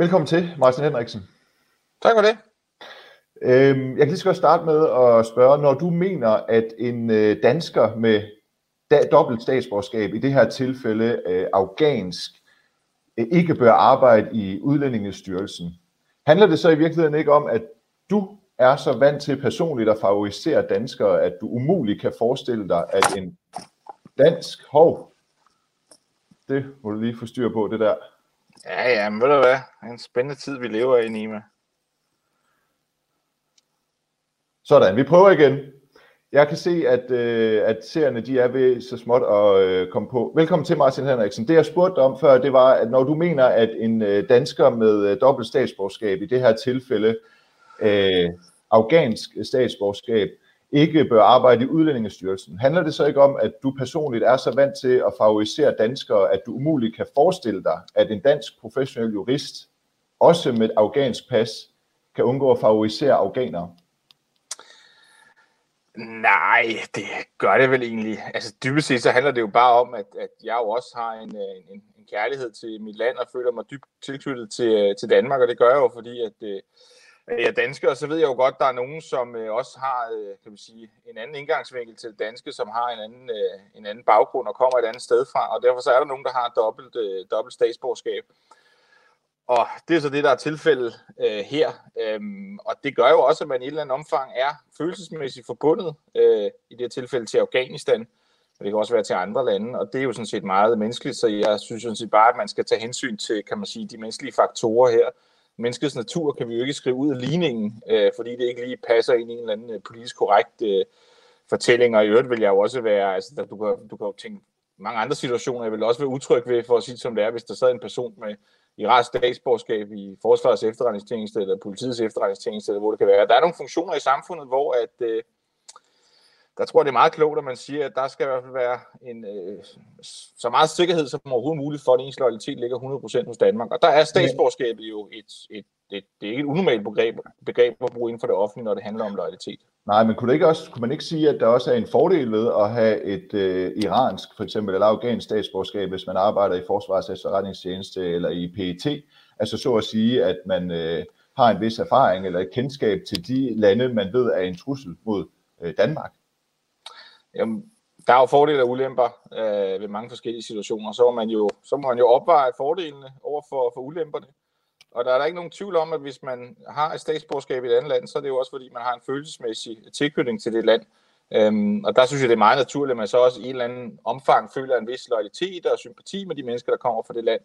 Velkommen til, Martin Henriksen. Tak for det. Øhm, jeg kan lige så godt starte med at spørge, når du mener, at en øh, dansker med da, dobbelt statsborgerskab, i det her tilfælde øh, afghansk, øh, ikke bør arbejde i udlændingestyrelsen, handler det så i virkeligheden ikke om, at du er så vant til personligt at favorisere danskere, at du umuligt kan forestille dig, at en dansk hov, det må du lige få styr på, det der. Ja, ja, men ved du hvad? Det er en spændende tid, vi lever i, Nima. Sådan, vi prøver igen. Jeg kan se, at, øh, at seerne de er ved så småt at øh, komme på. Velkommen til, Martin Henriksen. Det, jeg spurgte om før, det var, at når du mener, at en øh, dansker med øh, dobbelt statsborgerskab, i det her tilfælde øh, afghansk statsborgerskab, ikke bør arbejde i udlændingestyrelsen. Handler det så ikke om, at du personligt er så vant til at favorisere danskere, at du umuligt kan forestille dig, at en dansk professionel jurist, også med et afghansk pas, kan undgå at favorisere afghanere? Nej, det gør det vel egentlig. Altså dybest set så handler det jo bare om, at, at jeg jo også har en, øh, en, en kærlighed til mit land og føler mig dybt tilknyttet til, øh, til Danmark, og det gør jeg jo, fordi at øh, Øh, ja, danske, og så ved jeg jo godt, der er nogen, som øh, også har øh, kan man sige, en anden indgangsvinkel til danske, som har en anden, øh, en anden baggrund og kommer et andet sted fra, og derfor så er der nogen, der har dobbelt, øh, dobbelt statsborgerskab. Og det er så det, der er tilfældet øh, her. Øhm, og det gør jo også, at man i et eller andet omfang er følelsesmæssigt forbundet, øh, i det her tilfælde til Afghanistan, men det kan også være til andre lande, og det er jo sådan set meget menneskeligt, så jeg synes sådan set bare, at man skal tage hensyn til, kan man sige, de menneskelige faktorer her. Menneskets natur kan vi jo ikke skrive ud af ligningen, øh, fordi det ikke lige passer ind i en eller anden øh, politisk korrekt øh, fortælling, og i øvrigt vil jeg jo også være, altså der, du, kan, du kan jo tænke mange andre situationer, jeg vil også være utryg ved, for at sige som det er, hvis der sad en person med iransk statsborgerskab i Forsvarets efterretningstjeneste eller politiets efterretningstjeneste, eller hvor det kan være. Der er nogle funktioner i samfundet, hvor at, øh, der tror jeg, det er meget klogt, at man siger, at der skal i hvert fald være en, øh, så meget sikkerhed som overhovedet muligt for, at ens loyalitet ligger 100% hos Danmark. Og der er statsborgerskabet jo et, et, et, det er ikke et unormalt begreb, begreb at bruge inden for det offentlige, når det handler om loyalitet. Nej, men kunne, det ikke også, kunne man ikke sige, at der også er en fordel ved at have et øh, iransk, for eksempel, eller afghansk statsborgerskab, hvis man arbejder i Forsvars efterretningstjeneste eller i PET? Altså så at sige, at man øh, har en vis erfaring eller et kendskab til de lande, man ved er en trussel mod øh, Danmark? Jamen, der er jo fordele og ulemper øh, ved mange forskellige situationer. Så må man jo, så må man jo opveje fordelene over for, for ulemperne. Og der er der ikke nogen tvivl om, at hvis man har et statsborgerskab i et andet land, så er det jo også fordi, man har en følelsesmæssig tilknytning til det land. Øhm, og der synes jeg, det er meget naturligt, at man så også i en eller anden omfang føler en vis loyalitet og sympati med de mennesker, der kommer fra det land.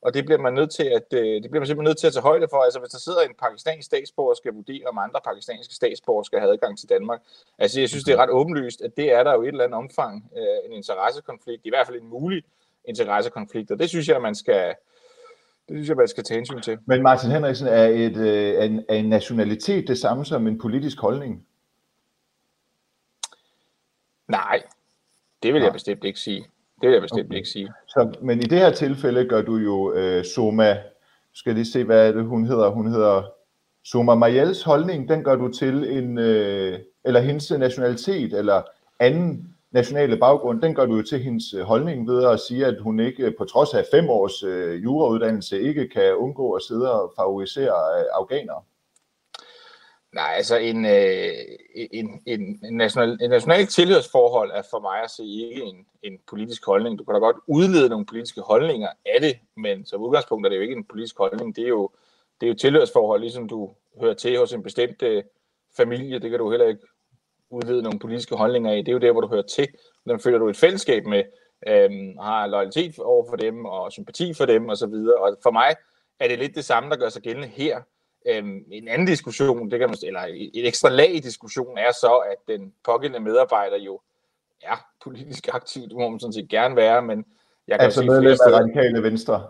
Og det bliver man nødt til at, øh, det bliver man simpelthen nødt til at tage højde for. Altså hvis der sidder en pakistansk statsborger og skal vurdere, om andre pakistanske statsborger skal have adgang til Danmark. Altså jeg synes, det er ret åbenlyst, at det er der jo et eller andet omfang øh, en interessekonflikt, i hvert fald en mulig interessekonflikt. Og det synes jeg, man skal, det synes jeg, man skal tage hensyn til. Men Martin Henriksen, er, et, øh, er, en, er en nationalitet det samme som en politisk holdning? Nej, det vil Nej. jeg bestemt ikke sige. Det vil jeg bestemt okay. ikke sige. Så, men i det her tilfælde gør du jo øh, Soma, skal lige se, hvad det, hun hedder. Hun hedder Soma Mayels holdning, den gør du til en, øh, eller hendes nationalitet, eller anden nationale baggrund, den gør du jo til hendes øh, holdning ved at sige, at hun ikke på trods af fem års øh, jurauddannelse ikke kan undgå at sidde og favorisere øh, afghanere. Nej, altså en, øh, en, en, en, national, en national tilhørsforhold er for mig at se ikke en, en politisk holdning. Du kan da godt udlede nogle politiske holdninger af det, men som udgangspunkt er det jo ikke en politisk holdning. Det er jo, det er jo tilhørsforhold, ligesom du hører til hos en bestemt øh, familie. Det kan du heller ikke udlede nogle politiske holdninger af. Det er jo der, hvor du hører til. Den føler du et fællesskab med, øh, har loyalitet over for dem og sympati for dem osv. Og, og for mig er det lidt det samme, der gør sig gældende her. Øhm, en anden diskussion, det kan man, eller et ekstra lag i diskussionen er så, at den pågældende medarbejder jo er politisk aktiv, det må man sådan set gerne være, men jeg kan altså flere steder, radikale venstre.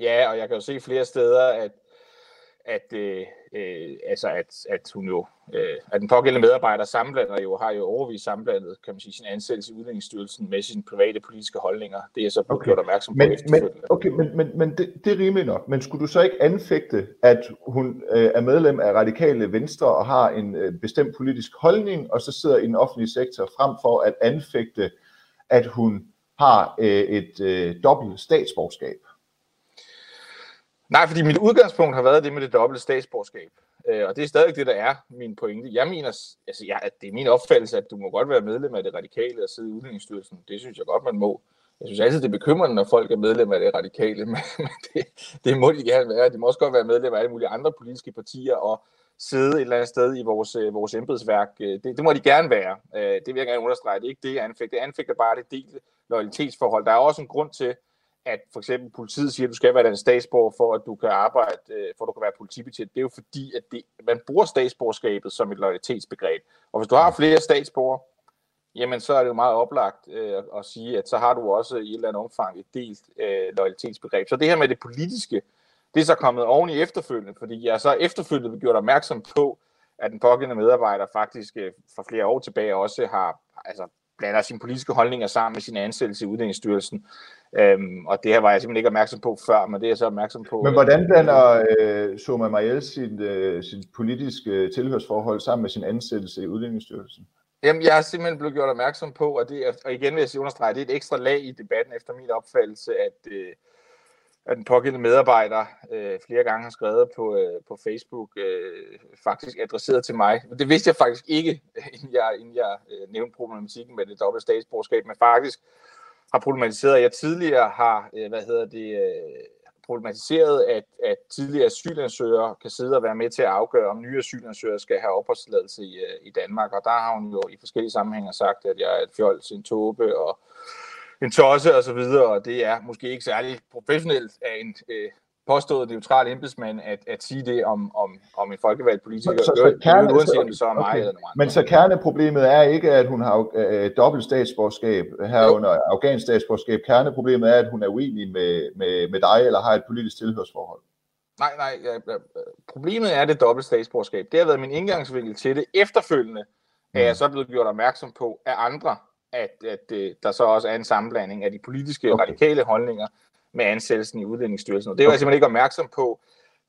Ja, og jeg kan jo se flere steder, at at, øh, øh, altså at, at hun jo, øh, at den pågældende medarbejder sammenblander jo, har jo overvist sammenblandet, kan man sige, sin ansættelse i Udlændingsstyrelsen med sine private politiske holdninger. Det er så blevet okay. gjort opmærksom på men. Men, okay, men, men, men det, det er rimeligt nok. Men skulle du så ikke anfægte, at hun øh, er medlem af Radikale Venstre og har en øh, bestemt politisk holdning, og så sidder i den offentlige sektor frem for at anfægte, at hun har øh, et øh, dobbelt statsborgerskab? Nej, fordi mit udgangspunkt har været det med det dobbelte statsborgerskab. Øh, og det er stadig det, der er min pointe. Jeg mener, altså, ja, at det er min opfattelse, at du må godt være medlem af det radikale og sidde i Udlændingsstyrelsen. Det synes jeg godt, man må. Jeg synes altid, det er bekymrende, når folk er medlem af det radikale, men det, det må de gerne være. De må også godt være medlem af alle mulige andre politiske partier og sidde et eller andet sted i vores, øh, vores embedsværk. Øh, det, det må de gerne være. Øh, det vil jeg gerne understrege. Det er ikke det, jeg anfægter. Jeg anfægter bare det delte loyalitetsforhold. Der er også en grund til, at for eksempel politiet siger, at du skal være en statsborger for, at du kan arbejde, øh, for at du kan være politibetjent. Det er jo fordi, at det, man bruger statsborgerskabet som et loyalitetsbegreb. Og hvis du har flere statsborger, jamen så er det jo meget oplagt øh, at sige, at så har du også i et eller andet omfang et delt øh, loyalitetsbegreb. Så det her med det politiske, det er så kommet oven i efterfølgende, fordi jeg så efterfølgende gjort opmærksom på, at den pågældende medarbejder faktisk øh, for flere år tilbage også har altså, blander sine politiske holdninger sammen med sin ansættelse i Uddannelsesstyrelsen. Øhm, og det her var jeg simpelthen ikke opmærksom på før, men det er jeg så opmærksom på. Men hvordan blander øh, Soma Mariel sin, øh, sin politiske tilhørsforhold sammen med sin ansættelse i Uddannelsesstyrelsen? Jamen, jeg er simpelthen blevet gjort opmærksom på, og, det er, og igen vil jeg understrege, det er et ekstra lag i debatten efter min opfattelse, at, øh, at den pågældende medarbejder øh, flere gange har skrevet på, øh, på Facebook, øh, faktisk adresseret til mig. Men det vidste jeg faktisk ikke, inden jeg, inden jeg øh, nævnte problematikken med det dobbelte statsborgerskab, men faktisk har problematiseret, at jeg tidligere har, øh, hvad hedder det, øh, problematiseret, at, at tidligere asylansøgere kan sidde og være med til at afgøre, om nye asylansøgere skal have opholdstilladelse i, øh, i Danmark. Og der har hun jo i forskellige sammenhænge sagt, at jeg er et fjols, en tåbe og en tosse og så videre, og det er måske ikke særlig professionelt af en øh, påstået neutral embedsmand at, at sige det om, om, om en folkevalgt politiker, så, så, så kerne, uanset om det så er mig okay. eller nogen Men så kerneproblemet er ikke, at hun har øh, dobbelt statsborgerskab herunder afghansk statsborgerskab. Kerneproblemet er, at hun er uenig med, med, med dig eller har et politisk tilhørsforhold. Nej, nej. Ja, problemet er det dobbelt statsborgerskab. Det har været min indgangsvinkel til det. Efterfølgende mm. er jeg så blevet gjort opmærksom på af andre, at, at øh, der så også er en sammenblanding af de politiske okay. radikale holdninger med ansættelsen i Udlændingsstyrelsen. Og det var jeg simpelthen ikke opmærksom på,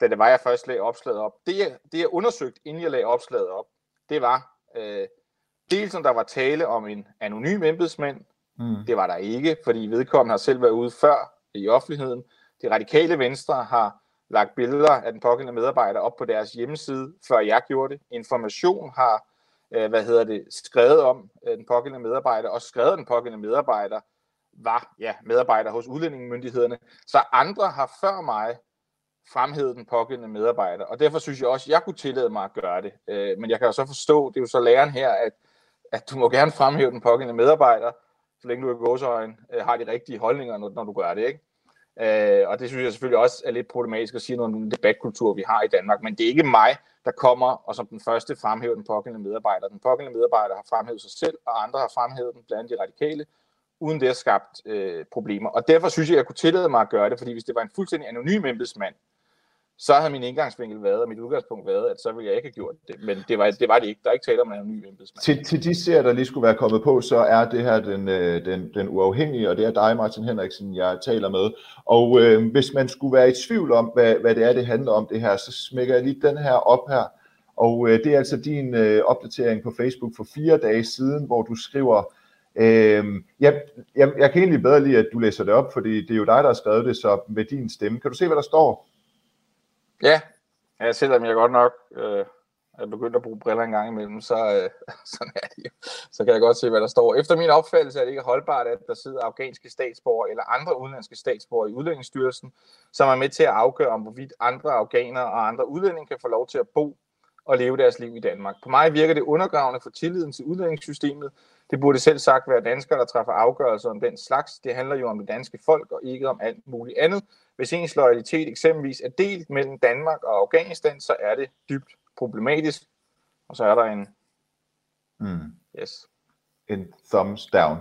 da det var, jeg først lagde opslaget op. Det, jeg, det jeg undersøgte, inden jeg lagde opslaget op, det var øh, dels, om der var tale om en anonym embedsmand. Mm. Det var der ikke, fordi vedkommende har selv været ude før i offentligheden. Det radikale venstre har lagt billeder af den pågældende medarbejder op på deres hjemmeside, før jeg gjorde det. Information har øh, hvad hedder det, skrevet om øh, den pågældende medarbejder, og skrevet den pågældende medarbejder var ja, medarbejder hos udlændingemyndighederne. Så andre har før mig fremhævet den pågældende medarbejder, og derfor synes jeg også, at jeg kunne tillade mig at gøre det. Øh, men jeg kan jo så forstå, det er jo så læreren her, at, at du må gerne fremhæve den pågældende medarbejder, så længe du i gåsøjne øh, har de rigtige holdninger, når, når du gør det, ikke? Øh, og det synes jeg selvfølgelig også er lidt problematisk at sige noget om den debatkultur, vi har i Danmark. Men det er ikke mig, der kommer og som den første fremhæver den pågældende medarbejder. Den pågældende medarbejder har fremhævet sig selv, og andre har fremhævet den, blandt de radikale, uden det har skabt øh, problemer. Og derfor synes jeg, at jeg kunne tillade mig at gøre det, fordi hvis det var en fuldstændig anonym embedsmand, så havde min indgangsvinkel været, og mit udgangspunkt været, at så ville jeg ikke have gjort det. Men det var det, var det ikke. Der er ikke tale om en ny embedsmand. Til, til de serier, der lige skulle være kommet på, så er det her den, øh, den, den uafhængige, og det er dig, Martin Henriksen, jeg taler med. Og øh, hvis man skulle være i tvivl om, hvad, hvad det er, det handler om det her, så smækker jeg lige den her op her. Og øh, det er altså din øh, opdatering på Facebook for fire dage siden, hvor du skriver, øh, jeg, jeg, jeg kan egentlig bedre lide, at du læser det op, fordi det er jo dig, der har skrevet det, så med din stemme. Kan du se, hvad der står? Ja, ja selvom jeg godt nok øh, er begyndt at bruge briller en gang imellem, så, øh, sådan er det jo. så kan jeg godt se, hvad der står. Efter min opfattelse er det ikke holdbart, at der sidder afghanske statsborgere eller andre udenlandske statsborgere i Udlændingsstyrelsen, som er med til at afgøre, om hvorvidt andre afghanere og andre udlændinge kan få lov til at bo og leve deres liv i Danmark. På mig virker det undergravende for tilliden til udlændingssystemet. Det burde selv sagt være danskere, der træffer afgørelser om den slags. Det handler jo om det danske folk og ikke om alt muligt andet. Hvis ens loyalitet eksempelvis er delt mellem Danmark og Afghanistan, så er det dybt problematisk. Og så er der en... Mm. Yes. En thumbs down.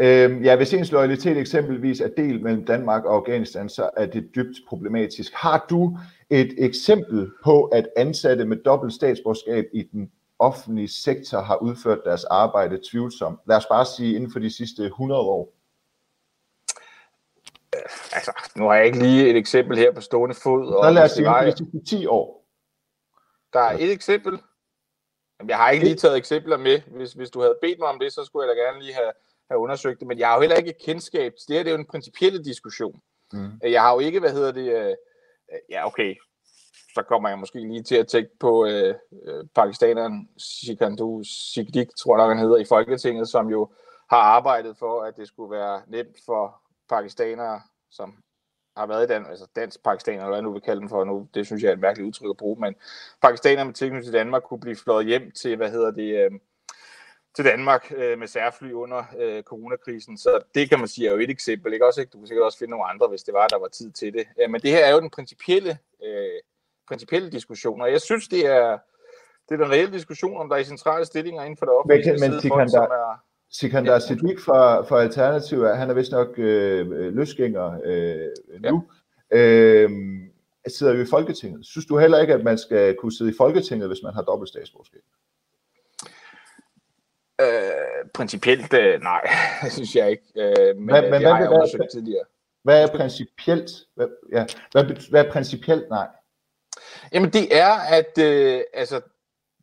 Øhm, ja, hvis ens loyalitet eksempelvis er delt mellem Danmark og Afghanistan, så er det dybt problematisk. Har du et eksempel på, at ansatte med dobbelt statsborgerskab i den offentlige sektor har udført deres arbejde tvivlsomt? Lad os bare sige inden for de sidste 100 år. Altså, nu har jeg ikke lige et eksempel her på stående fod. Og så lad os sige inden for de sidste 10 år. Der er et eksempel. Jeg har ikke lige taget eksempler med. Hvis, hvis du havde bedt mig om det, så skulle jeg da gerne lige have, have undersøgt det. Men jeg har jo heller ikke kendskab. Det her det er jo en principielle diskussion. Mm. Jeg har jo ikke, hvad hedder det, ja, okay, så kommer jeg måske lige til at tænke på øh, øh pakistaneren Sikandu Sikdik, tror jeg nok han hedder, i Folketinget, som jo har arbejdet for, at det skulle være nemt for pakistanere, som har været i Dan, altså dansk pakistaner, eller hvad jeg nu vil kalde dem for nu, det synes jeg er et mærkeligt udtryk at bruge, men pakistanere med tilknytning til Danmark kunne blive flået hjem til, hvad hedder det, øh, til Danmark øh, med særfly under øh, coronakrisen. Så det kan man sige er jo et eksempel. Ikke? Også, ikke? Du kan sikkert også finde nogle andre, hvis det var, der var tid til det. Øh, men det her er jo den principielle, øh, principielle diskussion, og jeg synes, det er, det er den reelle diskussion, om der er i centrale stillinger inden for det offentlige. Men, men folk, som er, Sikandar Siddiq fra, fra Alternativ, han er vist nok øh, løsgænger øh, nu, ja. øh, sidder jo i Folketinget. Synes du heller ikke, at man skal kunne sidde i Folketinget, hvis man har dobbelt statsborgerskab? Øh, principielt øh, nej, synes jeg ikke. Øh, men hvad, men, det har jeg undersøgt tidligere. Hvad er principielt? Hvad, ja, hvad, hvad er principielt nej? Jamen det er, at øh, altså,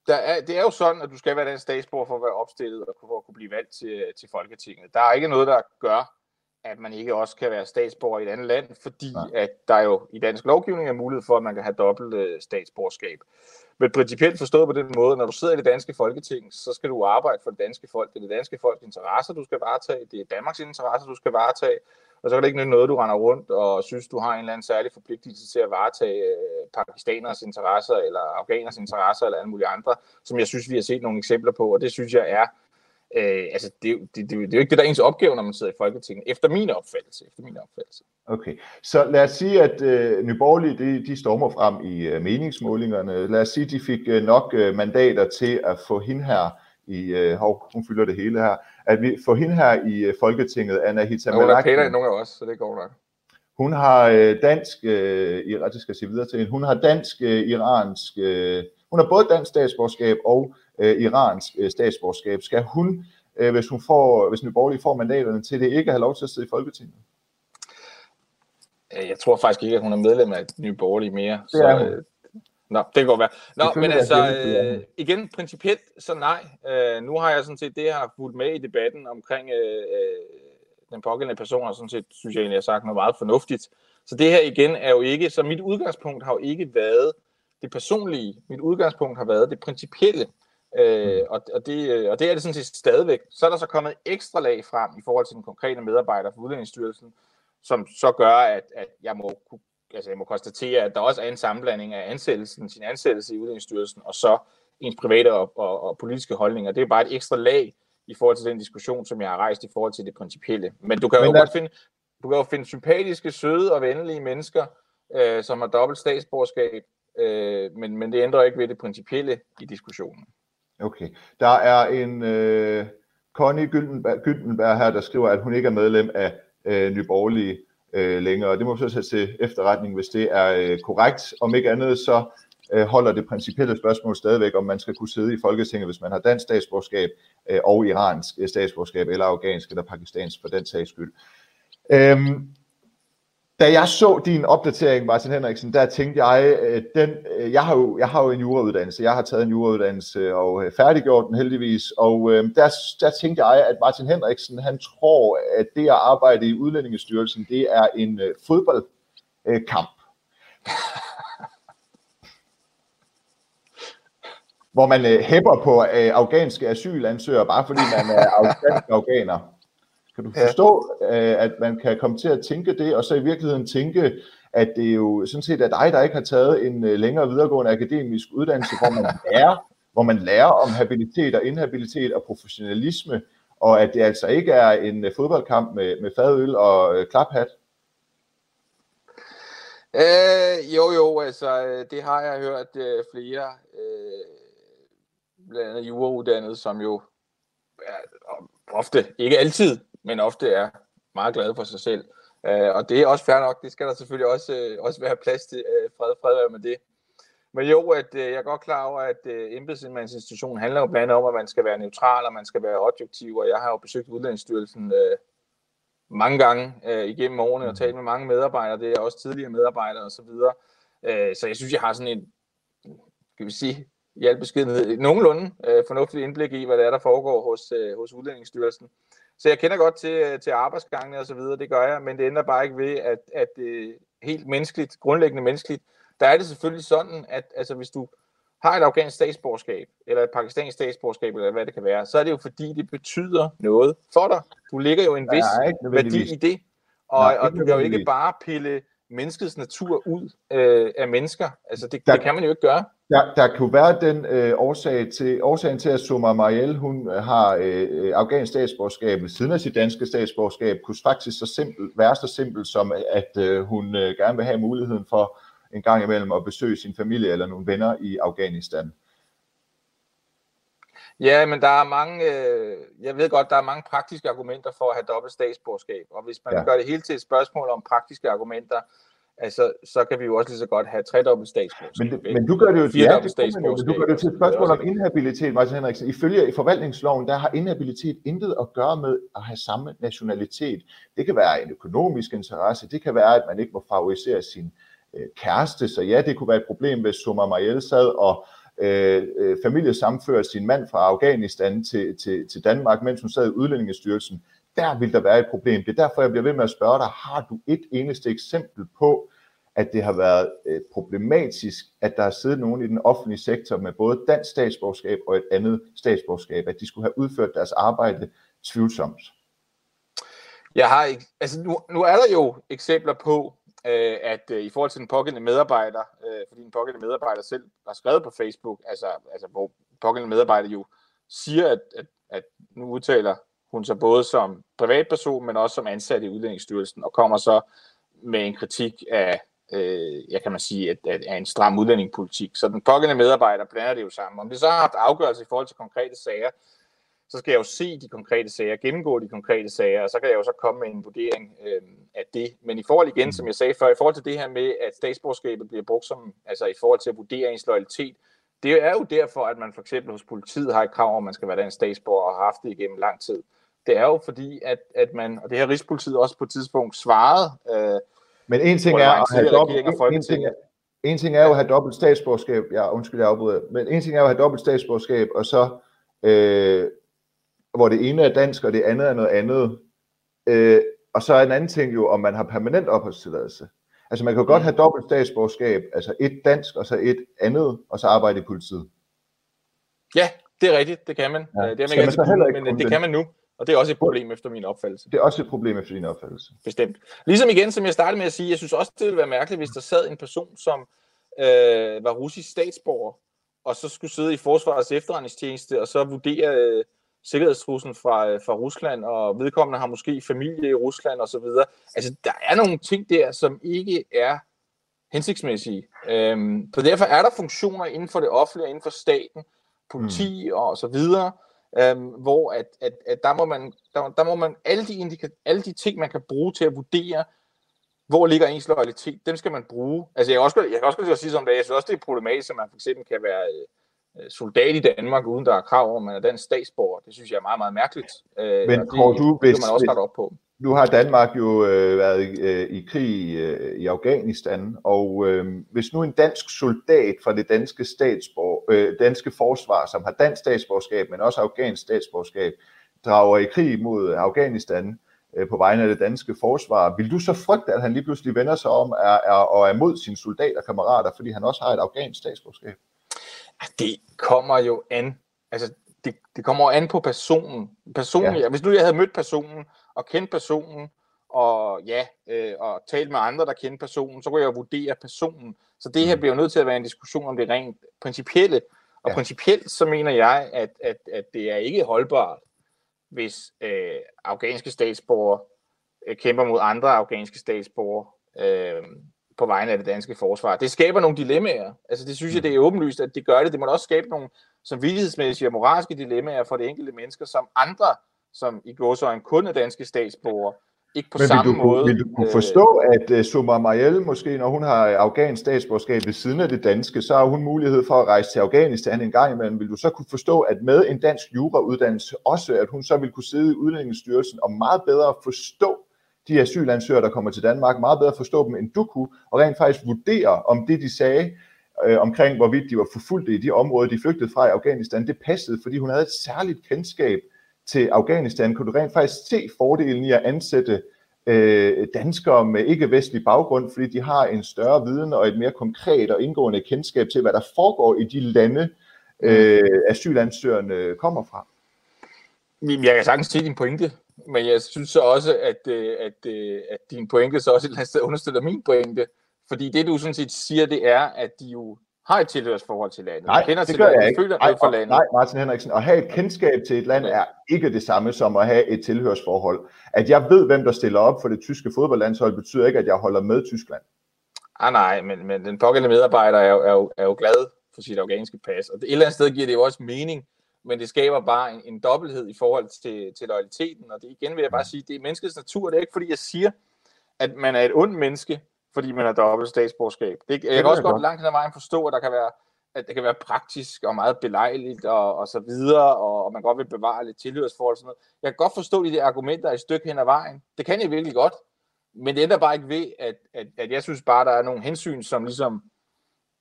der er, det er jo sådan, at du skal være den statsborger for at være opstillet og for at kunne blive valgt til, til Folketinget. Der er ikke noget, der gør, at man ikke også kan være statsborger i et andet land, fordi Nej. at der jo i dansk lovgivning er mulighed for, at man kan have dobbelt øh, statsborgerskab. Men principielt forstået på den måde, når du sidder i det danske folketing, så skal du arbejde for det danske folk. Det er det danske folks interesser, du skal varetage. Det er Danmarks interesser, du skal varetage. Og så er det ikke noget, du render rundt og synes, du har en eller anden særlig forpligtelse til at varetage øh, pakistaners interesser, eller afghaners interesser, eller alle mulige andre, som jeg synes, vi har set nogle eksempler på, og det synes jeg er Øh, altså, det, det, det, det er jo ikke det, der er ens opgave, når man sidder i Folketinget, efter min opfattelse. Efter min opfattelse. Okay, så lad os sige, at øh, Nyborgerlige, de, de stormer frem i øh, meningsmålingerne. Lad os sige, at de fik øh, nok øh, mandater til at få hende her i, øh, hov, hun fylder det hele her, at vi får hende her i øh, Folketinget, Anna Hitamalaki. Hun er pænere end nogen af os, så det går nok. Hun har øh, dansk, øh, jeg skal sige videre til hende, hun har dansk, øh, iransk, øh, hun har både dansk statsborgerskab og øh, iransk øh, statsborgerskab. Skal hun, øh, hvis hun får, hvis Nye Borgerlige får mandaterne til det, ikke have lov til at sidde i Folketinget? Øh, jeg tror faktisk ikke, at hun er medlem af Nye Borgerlige mere. Det er så. Øh, Nå, det kan godt være. Nå, men altså, øh, igen, principielt, så nej. Øh, nu har jeg sådan set det, jeg har fulgt med i debatten omkring øh, øh den pågældende person, og sådan set, synes jeg egentlig, jeg har sagt noget meget fornuftigt. Så det her igen er jo ikke, så mit udgangspunkt har jo ikke været det personlige. Mit udgangspunkt har været det principielle. Øh, og, og, det, og det er det sådan set stadigvæk. Så er der så kommet ekstra lag frem i forhold til den konkrete medarbejder for Udlændingsstyrelsen, som så gør, at, at jeg må altså jeg må konstatere, at der også er en sammenblanding af ansættelsen, sin ansættelse i Udlændingsstyrelsen, og så ens private og, og, og politiske holdninger. Det er bare et ekstra lag i forhold til den diskussion, som jeg har rejst i forhold til det principielle. Men du kan jo godt finde, du kan jo finde sympatiske, søde og venlige mennesker, øh, som har dobbelt statsborgerskab, øh, men, men det ændrer ikke ved det principielle i diskussionen. Okay. Der er en øh, Connie Gyldenberg, Gyldenberg her, der skriver, at hun ikke er medlem af øh, Nyborgerlige øh, længere. Det må vi så sætte til efterretning, hvis det er øh, korrekt. Om ikke andet, så øh, holder det principielle spørgsmål stadigvæk, om man skal kunne sidde i Folketinget, hvis man har dansk statsborgerskab øh, og iransk øh, statsborgerskab, eller afghansk eller pakistansk for den sags skyld. Øhm, da jeg så din opdatering, Martin Henriksen, der tænkte jeg, øh, den, øh, jeg, har jo, jeg har jo en jurauddannelse, jeg har taget en jurauddannelse og øh, færdiggjort den heldigvis, og der, der tænkte jeg, at Martin Henriksen, han tror, at det at arbejde i Udlændingestyrelsen, det er en fodboldkamp. hvor man hæpper på afghanske asylansøgere, bare fordi man er afghaner. Kan du forstå, ja. Øh, at man kan komme til at tænke det, og så i virkeligheden tænke, at det er jo sådan set er dig, der ikke har taget en øh, længere videregående akademisk uddannelse, hvor man lærer, hvor man lærer om habilitet og inhabilitet og professionalisme, og at det altså ikke er en øh, fodboldkamp med, med fadøl og klaphat? Øh, jo, jo, altså det har jeg hørt øh, flere, øh, blandt andet jurauddannede, som jo ja, ofte, ikke altid, men ofte er meget glade for sig selv. Øh, og det er også fair nok, det skal der selvfølgelig også, øh, også være plads til. Øh, fred, fred med det. Men jo, at øh, jeg er godt klar over, at øh, embedsindmandsinstitutionen handler jo blandt andet om, at man skal være neutral, og man skal være objektiv, og jeg har jo besøgt Udlændingsstyrelsen øh, mange gange øh, igennem årene og talt med mange medarbejdere, det er også tidligere medarbejdere osv. Så, videre. øh, så jeg synes, jeg har sådan en, skal vi sige, i al beskedenhed, nogenlunde øh, fornuftigt indblik i, hvad der er, der foregår hos, øh, hos Udlændingsstyrelsen. Så jeg kender godt til, til arbejdsgangene og så videre, det gør jeg, men det ændrer bare ikke ved, at, at det helt menneskeligt, grundlæggende menneskeligt, der er det selvfølgelig sådan, at altså, hvis du har et afghansk statsborgerskab, eller et pakistansk statsborgerskab, eller hvad det kan være, så er det jo fordi, det betyder noget for dig. Du ligger jo en vis værdi i det, og, Nej, og du kan jo ikke bare pille menneskets natur ud øh, af mennesker. Altså det, der, det kan man jo ikke gøre. Der, der kunne være den øh, årsag til, årsagen til, at Sumar Mariel, hun øh, har øh, afghansk statsborgerskab ved siden af sit danske statsborgerskab, kunne faktisk så simpelt, være så simpelt som, at øh, hun øh, gerne vil have muligheden for en gang imellem at besøge sin familie eller nogle venner i Afghanistan. Ja, men der er mange, øh, jeg ved godt, der er mange praktiske argumenter for at have dobbelt statsborgerskab, og hvis man ja. gør det hele til et spørgsmål om praktiske argumenter, altså, så kan vi jo også lige så godt have tredobbelt statsborgerskab. Men, men du gør det jo ja, det, statsborgerskab. Du gør det til et spørgsmål om inhabilitet, Martin Henriksen. Ifølge i forvaltningsloven, der har inhabilitet intet at gøre med at have samme nationalitet. Det kan være en økonomisk interesse, det kan være, at man ikke må favorisere sin øh, kæreste, så ja, det kunne være et problem, hvis Sumar Mariel sad og øh, øh familiesamført sin mand fra Afghanistan til, til, til Danmark, mens hun sad i Udlændingestyrelsen, der vil der være et problem. Det er derfor, jeg bliver ved med at spørge dig, har du et eneste eksempel på, at det har været øh, problematisk, at der har siddet nogen i den offentlige sektor med både dansk statsborgerskab og et andet statsborgerskab, at de skulle have udført deres arbejde tvivlsomt? Jeg har ikke, altså nu, nu er der jo eksempler på, øh, at øh, i forhold til den pågældende medarbejder, øh, fordi den pågældende medarbejder selv har skrevet på Facebook, altså, altså hvor pågældende medarbejder jo siger, at, at, at nu udtaler hun sig både som privatperson, men også som ansat i Udlændingsstyrelsen, og kommer så med en kritik af, øh, jeg kan man sige, at, at, af en stram udlændingepolitik. Så den pågældende medarbejder blander det jo sammen. Om det så har haft afgørelse i forhold til konkrete sager, så skal jeg jo se de konkrete sager, gennemgå de konkrete sager, og så kan jeg jo så komme med en vurdering øh, af det. Men i forhold igen, som jeg sagde før, i forhold til det her med, at statsborgerskabet bliver brugt som, altså i forhold til at vurdere ens loyalitet, det er jo derfor, at man for eksempel hos politiet har et krav om, at man skal være dansk statsborger og har haft det igennem lang tid. Det er jo fordi, at, at man, og det har Rigspolitiet også på et tidspunkt svaret, øh, men en ting er at have dobbelt, en, ting er, en ting er jo at have dobbelt statsborgerskab, ja, undskyld, jeg afbryder, men en ting er jo at have dobbelt statsborgerskab, og så øh, hvor det ene er dansk, og det andet er noget andet. Øh, og så er en anden ting jo, om man har permanent opholdstilladelse. Altså man kan jo godt mm. have dobbelt statsborgerskab, altså et dansk, og så et andet, og så arbejde i politiet. Ja, det er rigtigt, det kan man. Ja. Øh, det er man ikke altid, men det, det kan man nu. Og det er også et problem efter min opfattelse. Det er også et problem efter din opfattelse. Bestemt. Ligesom igen, som jeg startede med at sige, jeg synes også, det ville være mærkeligt, hvis der sad en person, som øh, var russisk statsborger, og så skulle sidde i Forsvarets efterretningstjeneste, og så vurdere øh, sikkerhedstruslen fra, øh, fra Rusland, og vedkommende har måske familie i Rusland osv. Altså, der er nogle ting der, som ikke er hensigtsmæssige. Øhm, så derfor er der funktioner inden for det offentlige, inden for staten, politi mm. og så videre, øhm, hvor at, at, at der må man, der, der må man alle de, indika- alle de ting, man kan bruge til at vurdere, hvor ligger ens loyalitet, dem skal man bruge. Altså jeg også, jeg kan også sige som det, jeg synes også, det er problematisk, at man for eksempel kan være Øh, soldat i Danmark, uden der er krav om, at man er dansk statsborger. Det synes jeg er meget, meget mærkeligt. Øh, Men det, du, hvis, man også op på. Nu har Danmark jo øh, været øh, i krig øh, i Afghanistan, og øh, hvis nu en dansk soldat fra det danske, statsborg, øh, danske forsvar, som har dansk statsborgerskab, men også afghansk statsborgerskab, drager i krig mod Afghanistan øh, på vegne af det danske forsvar, vil du så frygte, at han lige pludselig vender sig om er, er, og er mod sine soldater kammerater, fordi han også har et afghansk statsborgerskab? Det kommer jo an. Altså, det, det kommer an på personen. personen ja. Hvis nu jeg havde mødt personen og kendt personen, og ja, øh, og talt med andre, der kendte personen, så kunne jeg jo vurdere personen. Så det her mm. bliver jo nødt til at være en diskussion om det rent principielle. Og ja. principielt så mener jeg, at, at, at det er ikke holdbart, hvis øh, afghanske statsborgere øh, kæmper mod andre afghanske statsborgere. Øh, på vegne af det danske forsvar. Det skaber nogle dilemmaer. Altså det synes jeg, det er åbenlyst, at det gør det. Det må også skabe nogle samvittighedsmæssige og moralske dilemmaer for det enkelte mennesker, som andre, som i går så en kunde danske statsborger, ikke på Men samme du, måde. Vil du kunne øh, forstå, at uh, Sumar Mariel måske, når hun har afghansk statsborgerskab ved siden af det danske, så har hun mulighed for at rejse til Afghanistan en gang imellem. Vil du så kunne forstå, at med en dansk jurauddannelse også, at hun så vil kunne sidde i Udlændingsstyrelsen og meget bedre forstå de asylansøgere, der kommer til Danmark, meget bedre forstå dem, end du kunne, og rent faktisk vurdere, om det, de sagde øh, omkring, hvorvidt de var forfulgte i de områder, de flygtede fra i Afghanistan, det passede, fordi hun havde et særligt kendskab til Afghanistan, kunne du rent faktisk se fordelen i at ansætte øh, danskere med ikke-vestlig baggrund, fordi de har en større viden og et mere konkret og indgående kendskab til, hvad der foregår i de lande, øh, asylansøgerne kommer fra. Jeg kan sagtens se din pointe, men jeg synes så også, at, øh, at, øh, at din pointe så også et eller andet sted understøtter min pointe. Fordi det, du sådan set siger, det er, at de jo har et tilhørsforhold til landet. Nej, kender det til gør landet, jeg ikke. føler Nej, for landet. nej, Martin Henriksen, at have et kendskab til et land er ikke det samme som at have et tilhørsforhold. At jeg ved, hvem der stiller op for det tyske fodboldlandshold, betyder ikke, at jeg holder med Tyskland. Ah, nej, men, men den pågældende medarbejder er jo, er, jo, er jo glad for sit afghanske pas. Og det, et eller andet sted giver det jo også mening, men det skaber bare en, en dobbelthed i forhold til, til loyaliteten. Og det igen vil jeg bare sige, det er menneskets natur. Det er ikke fordi, jeg siger, at man er et ondt menneske, fordi man har dobbelt statsborgerskab. Det, jeg det kan også godt, godt langt hen ad vejen forstå, at der kan være at det kan være praktisk og meget belejligt og, og så videre, og, og man godt vil bevare lidt tilhørsforhold og sådan noget. Jeg kan godt forstå de der argumenter et stykke hen ad vejen. Det kan jeg virkelig godt. Men det ændrer bare ikke ved, at, at, at jeg synes bare, der er nogle hensyn, som ligesom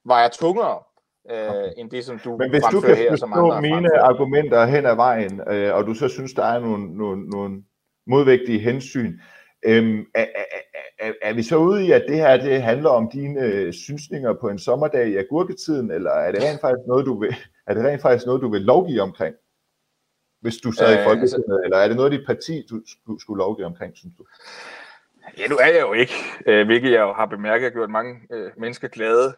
vejer tungere, øh, end det, som du Men hvis du kan her, som andre mine fremfører. argumenter hen ad vejen, øh, og du så synes, der er nogle, nogle, nogle modvægtige hensyn, Øhm, er, er, er, er vi så ude i, at det her det handler om dine øh, synsninger på en sommerdag i agurketiden, eller er det rent faktisk noget, du vil, er det rent faktisk noget, du vil lovgive omkring? Hvis du sad øh, i Folketinget, altså, eller er det noget, dit parti du skulle, skulle lovgive omkring, synes du? Ja, nu er jeg jo ikke, øh, hvilket jeg jo har bemærket, har gjort mange øh, mennesker glade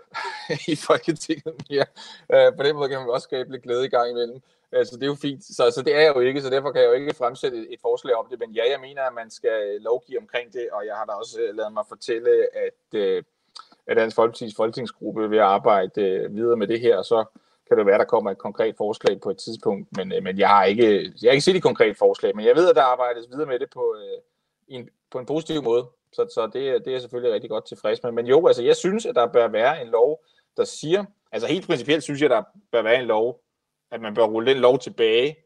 i Folketinget mere. Øh, på den måde kan man også skabe lidt glæde i gang imellem. Øh, så det er jo fint. Så, så det er jeg jo ikke, så derfor kan jeg jo ikke fremsætte et, et forslag om det. Men ja, jeg mener, at man skal øh, lovgive omkring det, og jeg har da også øh, lavet mig fortælle, at, øh, at Dansk Folkeparti's folketingsgruppe vil arbejde øh, videre med det her, og så kan det være, der kommer et konkret forslag på et tidspunkt. Men, øh, men jeg har ikke, jeg har ikke set et konkret forslag, men jeg ved, at der arbejdes videre med det på, øh, en, på en positiv måde. Så, så det, det er jeg selvfølgelig rigtig godt tilfreds med. Men jo, altså jeg synes, at der bør være en lov, der siger, altså helt principielt synes jeg, der bør være en lov, at man bør rulle den lov tilbage,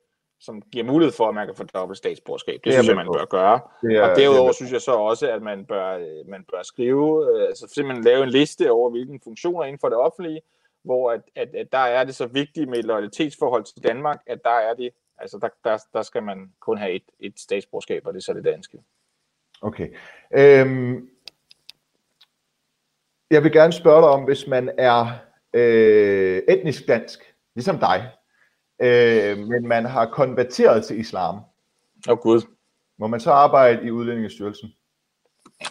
som giver mulighed for, at man kan få dobbelt statsborgerskab. Det, det synes jeg, man bør gøre. Det er, og derudover det synes jeg så også, at man bør, man bør skrive, øh, altså simpelthen lave en liste over, hvilke funktioner inden for det offentlige, hvor at, at, at der er det så vigtigt med et loyalitetsforhold til Danmark, at der er det, altså der, der, der skal man kun have et, et statsborgerskab, og det er så det danske. Okay. Øhm, jeg vil gerne spørge dig om, hvis man er øh, etnisk dansk, ligesom dig, øh, men man har konverteret til islam. Åh oh, Gud. Må man så arbejde i Udlændingsstyrelsen?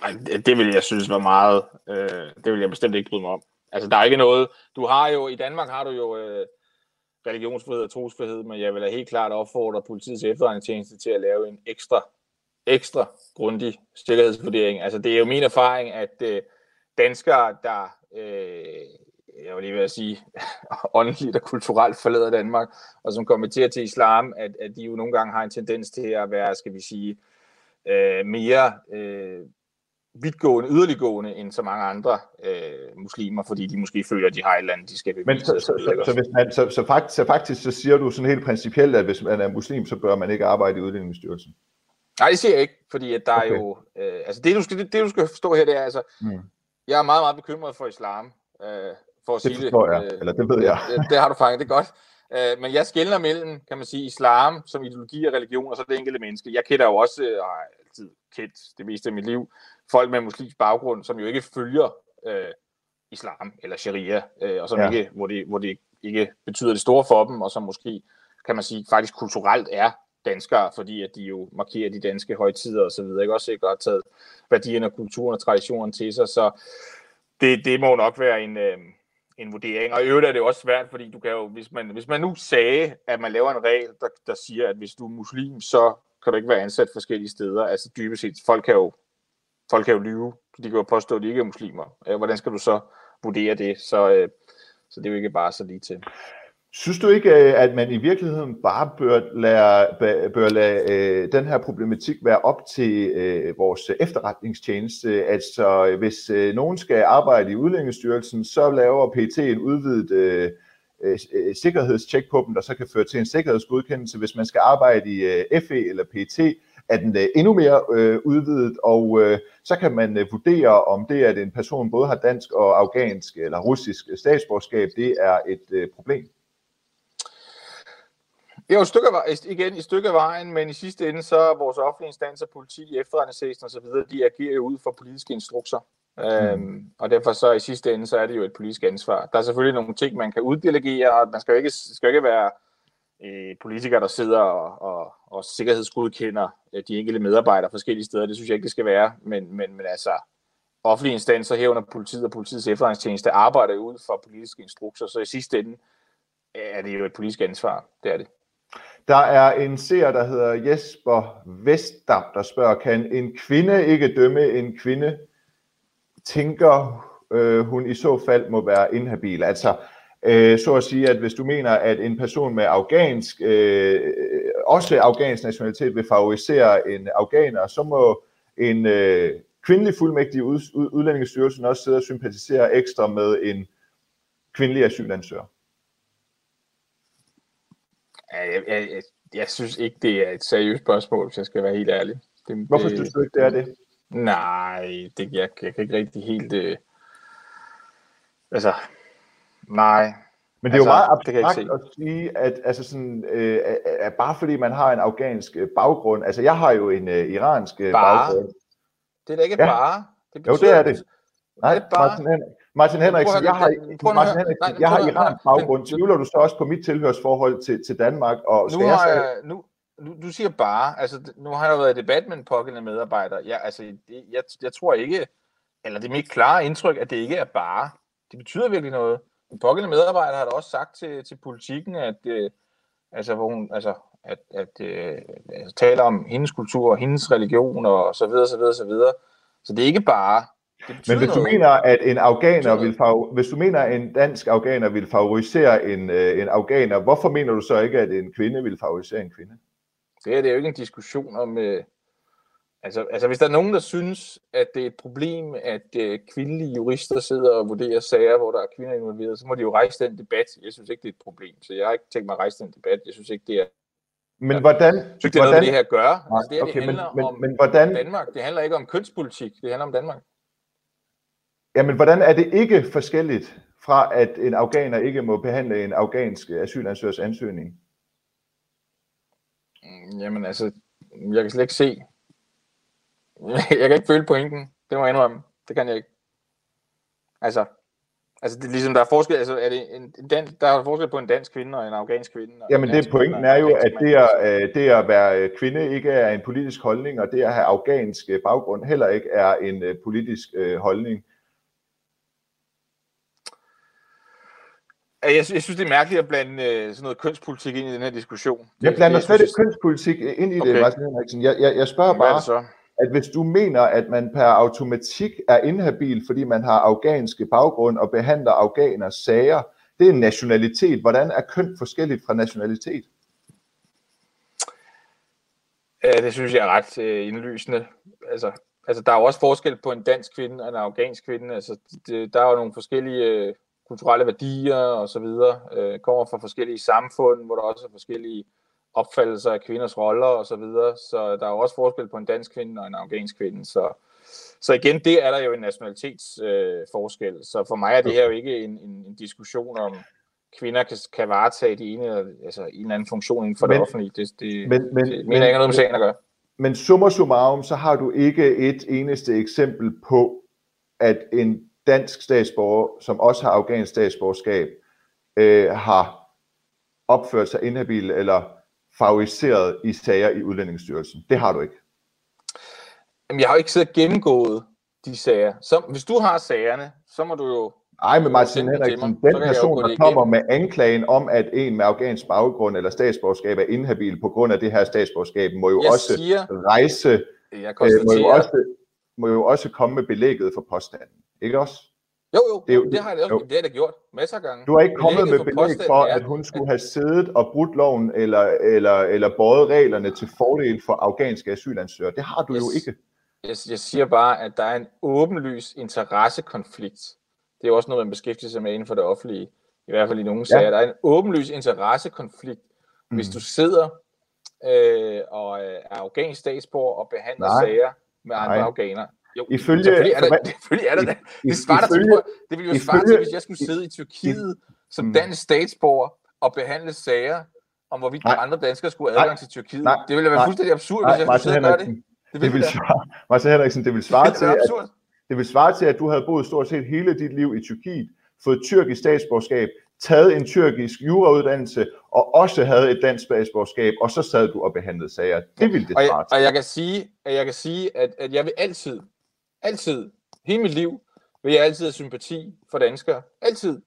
Nej, det, det vil jeg synes var meget, øh, det vil jeg bestemt ikke bryde mig om. Altså, der er ikke noget, du har jo, i Danmark har du jo øh, religionsfrihed og trosfrihed, men jeg vil da helt klart opfordre politiets efterretningstjeneste til at lave en ekstra ekstra grundig sikkerhedsvurdering. Altså, det er jo min erfaring, at øh, danskere, der, øh, jeg vil lige ved at sige, åndeligt og kulturelt forlader Danmark, og som kommenterer til islam, at, at de jo nogle gange har en tendens til at være, skal vi sige, øh, mere øh, vidtgående, yderliggående end så mange andre øh, muslimer, fordi de måske føler, at de har et eller andet, de skal bevise. Men så, så, så, så, hvis man, så, så, faktisk, så faktisk så siger du sådan helt principielt, at hvis man er muslim, så bør man ikke arbejde i Udlændingsstyrelsen? Nej, det siger jeg ikke, fordi at der okay. er jo... Øh, altså det du, skal, det, det, du skal forstå her, det er altså... Mm. Jeg er meget, meget bekymret for islam, øh, for at det sige det. jeg, øh, eller det ved jeg. Det, det har du fanget, det er godt. Øh, men jeg skældner mellem, kan man sige, islam som ideologi og religion, og så det enkelte menneske. Jeg kender jo også, øh, og har altid kendt det meste af mit liv, folk med muslimsk baggrund, som jo ikke følger øh, islam eller sharia, øh, og som ja. ikke, hvor, det, hvor det ikke betyder det store for dem, og som måske, kan man sige, faktisk kulturelt er danskere, fordi at de jo markerer de danske højtider osv. Ikke også ikke har taget værdierne, kulturen og traditionen til sig, så det, det må nok være en, øh, en vurdering. Og i øvrigt er det også svært, fordi du kan jo, hvis man, hvis man nu sagde, at man laver en regel, der, der siger, at hvis du er muslim, så kan du ikke være ansat forskellige steder. Altså dybest set, folk kan jo, folk kan jo lyve. De kan jo påstå, at de ikke er muslimer. Hvordan skal du så vurdere det? Så, øh, så det er jo ikke bare så lige til. Synes du ikke, øh, at man i virkeligheden bare bør lade, bør lade øh, den her problematik være op til øh, vores efterretningstjeneste? Altså, hvis øh, nogen skal arbejde i Udlændingsstyrelsen, så laver PT en udvidet øh, sikkerhedstjek på dem, der så kan føre til en sikkerhedsgodkendelse. Hvis man skal arbejde i FE eller PT, er den endnu mere udvidet, og så kan man vurdere, om det, at en person både har dansk og afghansk eller russisk statsborgerskab, det er et problem. Det er jo et stykke af, igen et stykke af vejen, men i sidste ende, så er vores offentlige instanser, politi, efterretningsvæsen osv., de agerer jo ud for politiske instrukser. Mm. Øhm, og derfor så i sidste ende, så er det jo et politisk ansvar. Der er selvfølgelig nogle ting, man kan uddelegere, og man skal jo ikke, skal jo ikke være øh, politikere, der sidder og, og, og sikkerhedsgodkender øh, de enkelte medarbejdere forskellige steder. Det synes jeg ikke, det skal være. Men, men, men altså, offentlige instanser herunder politiet og politiets efterretningstjeneste arbejder ud fra politiske instrukser, så i sidste ende er det jo et politisk ansvar. Det er det. Der er en seer, der hedder Jesper Vester, der spørger, kan en kvinde ikke dømme en kvinde? Tænker øh, hun i så fald må være inhabil? Altså, øh, så at sige, at hvis du mener, at en person med afghansk, øh, også afghansk nationalitet vil favorisere en afghaner, så må en øh, kvindelig fuldmægtig ud, ud, udlændingsstyrelsen også sidde og sympatisere ekstra med en kvindelig asylansøger. Jeg, jeg, jeg, jeg synes ikke, det er et seriøst spørgsmål, hvis jeg skal være helt ærlig. Det, Hvorfor det, synes du ikke, det er det? Nej, det, jeg, jeg kan ikke rigtig helt... Øh, altså, nej. Men det er altså, jo meget abstrakt at sige, at altså sådan, øh, at bare fordi man har en afghansk øh, baggrund, altså jeg har jo en øh, iransk øh, bare. baggrund. Det er da ikke ja. bare. Det betyder, jo, det er det. Nej, det er bare... Martin, Henrik, Martin Henriksen, jeg har, Martin Henriksen, jeg har iransk baggrund. Tvivler du så også på mit tilhørsforhold til, til Danmark? Og nu har jeg, nu, nu, du siger bare, altså nu har jeg været i debat med en pågældende medarbejder. Jeg, altså, det, jeg, jeg tror ikke, eller det er mit klare indtryk, at det ikke er bare. Det betyder virkelig noget. En pågældende medarbejder har da også sagt til, til politikken, at, øh, altså, hvor hun, altså, at, at øh, altså, taler om hendes kultur og hendes religion og så videre, så videre, så videre. Så det er ikke bare, men hvis du noget. mener, at en afghaner vil favor- hvis du mener, at en dansk afghaner vil favorisere en, øh, en afghaner, hvorfor mener du så ikke, at en kvinde vil favorisere en kvinde? Det er, det er jo ikke en diskussion om... Øh, altså, altså, hvis der er nogen, der synes, at det er et problem, at øh, kvindelige jurister sidder og vurderer sager, hvor der er kvinder involveret, så må de jo rejse den debat. Jeg synes ikke, det er et problem. Så jeg har ikke tænkt mig at rejse den debat. Jeg synes ikke, det er men hvordan... Jeg synes, det er noget, hvordan, det her at gøre. Altså, det, her, okay, det handler men, men, om men, hvordan, Danmark. Det handler ikke om kønspolitik. Det handler om Danmark. Jamen, hvordan er det ikke forskelligt fra, at en afghaner ikke må behandle en afghansk asylansøgers ansøgning? Mm, jamen altså, jeg kan slet ikke se. Jeg kan ikke føle pointen. Det må jeg indrømme. Det kan jeg ikke. Altså, altså det er ligesom, der er forskel, altså er det en, en dan, der er forskel på en dansk kvinde og en afghansk kvinde. Jamen det pointen er jo, at det at, øh, det at være kvinde ikke er en politisk holdning, og det at have afghansk baggrund heller ikke er en øh, politisk øh, holdning. Jeg, jeg synes, det er mærkeligt at blande øh, sådan noget kønspolitik ind i den her diskussion. Jeg blander slet ikke kønspolitik ind i okay. det, Martin Henriksen. Jeg, jeg, jeg spørger bare, så? at hvis du mener, at man per automatik er inhabil, fordi man har afghanske baggrund og behandler afghaners sager, det er nationalitet. Hvordan er køn forskelligt fra nationalitet? Ja, det synes jeg er ret øh, indlysende. Altså, altså, der er jo også forskel på en dansk kvinde og en afghansk kvinde. Altså, det, der er jo nogle forskellige øh, kulturelle værdier og så videre, øh, kommer fra forskellige samfund, hvor der også er forskellige opfattelser af kvinders roller og så videre. Så der er også forskel på en dansk kvinde og en afghansk kvinde. Så, så igen, det er der jo en nationalitetsforskel. Øh, så for mig er det her jo ikke en, en, en diskussion om, kvinder kan, kan varetage de ene, altså en eller anden funktion inden for men, det offentlige. Det, det, men, men, det mener jeg ikke noget med sagen at gøre. Men summa summarum, så har du ikke et eneste eksempel på, at en dansk statsborger, som også har afghansk statsborgerskab, øh, har opført sig inhabil eller favoriseret i sager i Udlændingsstyrelsen. Det har du ikke. Jamen, jeg har jo ikke siddet gennemgået de sager. Så, hvis du har sagerne, så må du jo... Ej, men Martin Henriksen, den person, der kommer med anklagen om, at en med afghansk baggrund eller statsborgerskab er inhabil på grund af det her statsborgerskab, må jo jeg også siger, rejse... Jeg øh, må, jo også, må jo også komme med belægget for påstanden. Ikke også? Jo, jo, det, jo, det har jeg også, det har jeg gjort masser af gange. Du har ikke kommet med belæg for, at hun skulle have siddet og brudt loven eller, eller, eller båret reglerne til fordel for afghanske asylansøgere. Det har du jeg, jo ikke. Jeg, jeg siger bare, at der er en åbenlys interessekonflikt. Det er også noget, man beskæftiger sig med inden for det offentlige. I hvert fald i nogle sager. Ja. Der er en åbenlys interessekonflikt, mm. hvis du sidder øh, og er afghansk statsborger og behandler Nej. sager med andre Nej. afghanere. Jo, ifølge, selvfølgelig er der, selvfølgelig er der det. Det svarer ifølge, til, det ville jo svare til, hvis jeg skulle sidde i Tyrkiet som mm. dansk statsborger og behandle sager om hvorvidt Nej. andre danskere skulle have adgang Nej. til Tyrkiet. Nej. Det ville være Nej. fuldstændig absurd, Nej. hvis jeg skulle sidde og gøre det. Det vil, det vil svare, Martin Henriksen, det vil svare det til, at, det vil svare til, at du havde boet stort set hele dit liv i Tyrkiet, fået tyrkisk statsborgerskab, taget en tyrkisk jurauddannelse, og også havde et dansk statsborgerskab, og så sad du og behandlede sager. Det ville det svare og, jeg, og jeg kan sige, at jeg kan sige, at, at jeg vil altid, altid, hele mit liv, vil jeg altid have sympati for danskere. Altid.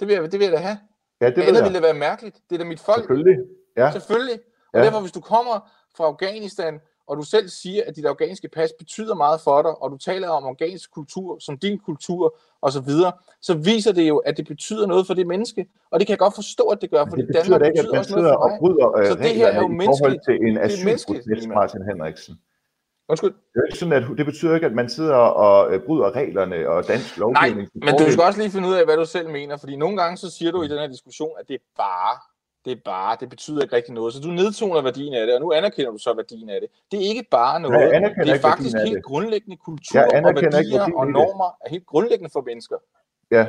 Det vil jeg, det vil jeg da have. Ja, det Andet ville det være mærkeligt. Det er da mit folk. Selvfølgelig. Ja. Selvfølgelig. Og ja. derfor, hvis du kommer fra Afghanistan, og du selv siger, at dit afghanske pas betyder meget for dig, og du taler om afghansk kultur som din kultur og så videre, så viser det jo, at det betyder noget for det menneske. Og det kan jeg godt forstå, at det gør, fordi det Danmark ikke, betyder også noget for mig. Og bryder, øh, så det her er jo menneskeligt. til en asylproces, Martin Henriksen. Undskyld. Det, er ikke sådan, at, det betyder ikke, at man sidder og øh, bryder reglerne og dansk lovgivning. Nej, men du skal også lige finde ud af, hvad du selv mener, fordi nogle gange så siger du i den her diskussion, at det er bare det er bare, det betyder ikke rigtig noget. Så du nedtoner værdien af det, og nu anerkender du så værdien af det. Det er ikke bare noget, det er faktisk helt grundlæggende kultur og værdier og normer er helt grundlæggende for mennesker. Ja,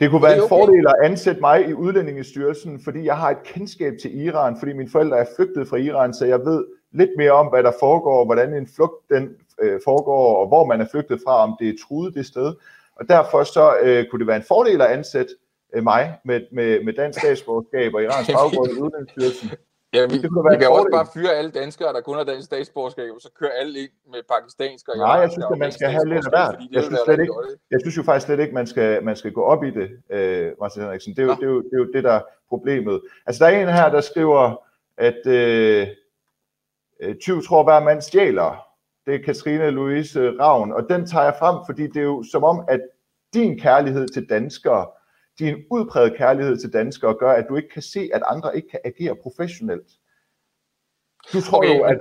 det kunne være det en fordel at ansætte mig i udlændingestyrelsen, fordi jeg har et kendskab til Iran, fordi mine forældre er flygtet fra Iran, så jeg ved lidt mere om, hvad der foregår, hvordan en flugt den øh, foregår, og hvor man er flygtet fra, om det er truet det sted. Og derfor så øh, kunne det være en fordel at ansætte øh, mig med, med, med dansk statsborgerskab og iransk baggrund i uddannelsesstyrelsen. Ja, vi, det kunne vi kan også bare fyre alle danskere, der kun har dansk statsborgerskab, og så køre alle ind med pakistansk og Nej, jeg synes, at man skal have lidt af hvert. Jeg synes, slet ikke, jeg synes jo faktisk slet ikke, man skal, man skal gå op i det, øh, Martin Henriksen. Det er, jo, det, er jo, det er jo det, der er problemet. Altså, der er en her, der skriver, at øh, 20 øh, tror, hver mand stjæler. Det er Katrine Louise Ravn, og den tager jeg frem, fordi det er jo som om, at din kærlighed til danskere din udpræget kærlighed til danskere gør, at du ikke kan se, at andre ikke kan agere professionelt. Du tror okay, jo, at...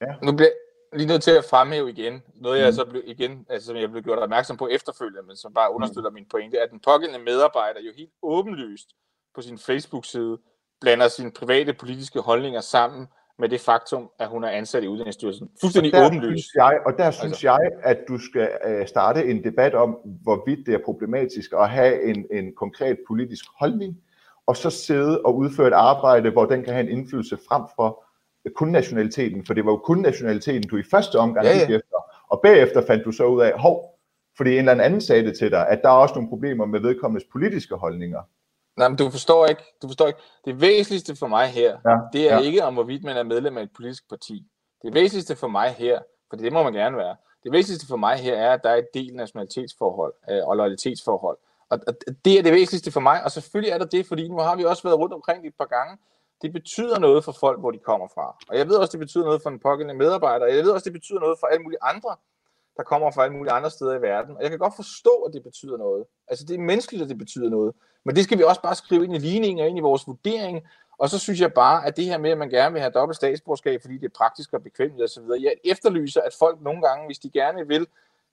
Ja. Nu bliver lige nødt til at fremhæve igen, noget jeg mm. så blev, igen, altså, som jeg blev gjort opmærksom på efterfølgende, men som bare understøtter mm. min pointe, at den pågældende medarbejder jo helt åbenlyst på sin Facebook-side blander sine private politiske holdninger sammen med det faktum, at hun er ansat i Uddannelsesstyrelsen. Fuldstændig og åbenlyst. Jeg, og der synes altså. jeg, at du skal uh, starte en debat om, hvorvidt det er problematisk at have en, en konkret politisk holdning, og så sidde og udføre et arbejde, hvor den kan have en indflydelse frem for kun nationaliteten, for det var jo kun nationaliteten, du i første omgang ja, ja. gik efter, og bagefter fandt du så ud af, hov, fordi en eller anden sagde det til dig, at der er også nogle problemer med vedkommendes politiske holdninger. Nej, men du forstår ikke. Du forstår ikke. Det væsentligste for mig her, ja, det er ja. ikke om, hvorvidt man er medlem af et politisk parti. Det væsentligste for mig her, for det må man gerne være, det væsentligste for mig her er, at der er et del nationalitetsforhold øh, og loyalitetsforhold. Og, og det er det væsentligste for mig, og selvfølgelig er der det, fordi nu har vi også været rundt omkring et par gange. Det betyder noget for folk, hvor de kommer fra. Og jeg ved også, det betyder noget for en pågældende medarbejder, jeg ved også, det betyder noget for alle mulige andre, der kommer fra alle mulige andre steder i verden. Og jeg kan godt forstå, at det betyder noget. Altså det er menneskeligt, at det betyder noget. Men det skal vi også bare skrive ind i ligningen og ind i vores vurdering. Og så synes jeg bare, at det her med, at man gerne vil have dobbelt statsborgerskab, fordi det er praktisk og bekvemt osv., jeg efterlyser, at folk nogle gange, hvis de gerne vil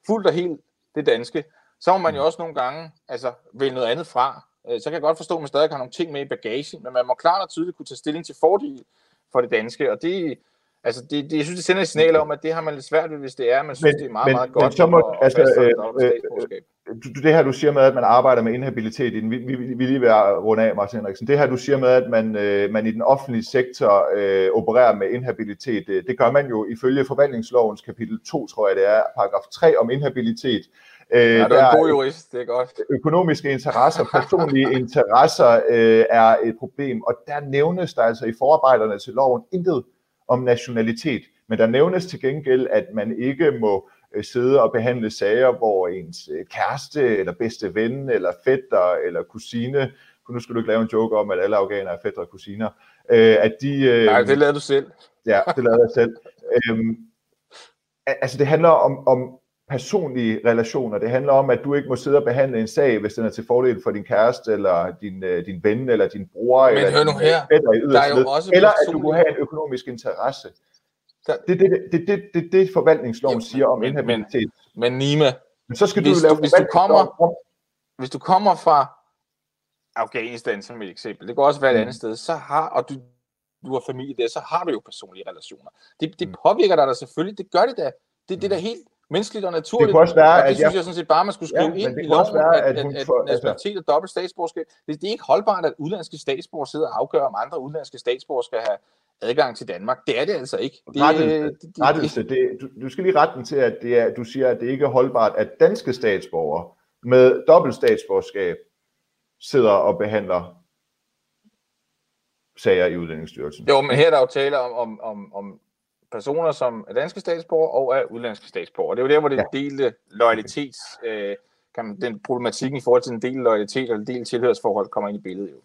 fuldt og helt det danske, så må man jo også nogle gange altså, vælge noget andet fra. Øh, så kan jeg godt forstå, at man stadig har nogle ting med i bagagen, men man må klart og tydeligt kunne tage stilling til fordel for det danske, og det, Altså, det, det, jeg synes, det sender et signal om, at det har man lidt svært ved, hvis det er, man synes, men, det er meget, men, meget godt men så må, at, altså, øh, øh, det her, du siger med, at man arbejder med inhabilitet, vi, vi, vi vil lige være rundt af, Martin Henriksen. Det her, du siger med, at man, øh, man i den offentlige sektor øh, opererer med inhabilitet, det, det gør man jo ifølge forvaltningslovens kapitel 2, tror jeg det er, paragraf 3 om inhabilitet. Øh, ja, du er en god jurist, det er godt. Økonomiske interesser, personlige interesser øh, er et problem, og der nævnes der altså i forarbejderne til loven intet om nationalitet, men der nævnes til gengæld, at man ikke må øh, sidde og behandle sager, hvor ens øh, kæreste, eller bedste ven, eller fætter, eller kusine, nu skal du ikke lave en joke om, at alle afghanere er fætter og kusiner, øh, at de... Nej, det lavede du selv. Ja, det lavede jeg selv. Øhm, altså det handler om, om personlige relationer. Det handler om, at du ikke må sidde og behandle en sag, hvis den er til fordel for din kæreste, eller din, øh, din ven, eller din bror, Men eller hør nu her, der er jo også eller at du kunne have en økonomisk interesse. Det er det, det, det, det, det, forvaltningsloven ja, siger om men, inhabilitet. Men, men Nima, men så skal hvis, du lave hvis du kommer, hvis du kommer fra Afghanistan som et eksempel, det kan også være et mm. andet sted, så har, og du, du har familie der, så har du jo personlige relationer. Det, det mm. påvirker dig da selvfølgelig, det gør det da. Det, det er da helt menneskeligt og naturligt. Det kunne også være, og det at synes jeg... jeg sådan set bare, man skulle skrive Ja, ind i loven, være, at, at hun at, at nationalitet og dobbelt statsborgerskab, det, det er ikke holdbart, at udlandske statsborgere sidder og afgør, om andre udlandske statsborgere skal have adgang til Danmark. Det er det altså ikke. Det, Rettelse. det, det, rettelse. Det, du, du skal lige rette den til, at det er, du siger, at det ikke er holdbart, at danske statsborgere med dobbelt statsborgerskab sidder og behandler sager i Udlændingsstyrelsen. Jo, men her er der jo tale om, om, om, om personer, som er danske statsborgere og er udlandske statsborgere. Det er jo der, hvor det Ja. ja. delte loyalitets, øh, kan man, den problematikken i forhold til en del loyalitet og en del tilhørsforhold kommer ind i billedet jo.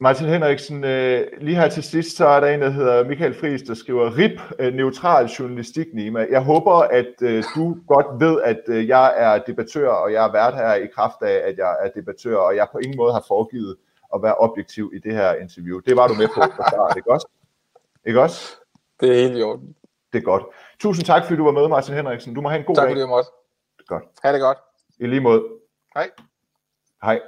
Martin Henriksen, øh, lige her til sidst, så er der en, der hedder Michael Friis, der skriver RIP, øh, neutral journalistik, Nima. Jeg håber, at øh, du godt ved, at øh, jeg er debattør, og jeg er vært her i kraft af, at jeg er debattør, og jeg på ingen måde har foregivet at være objektiv i det her interview. Det var du med på fra start, ikke også? Ikke også? Det er helt i orden. Det er godt. Tusind tak, fordi du var med, Martin Henriksen. Du må have en god Tak dag. fordi jeg måtte. Godt. Ha' det godt. I lige måde. Hej. Hej.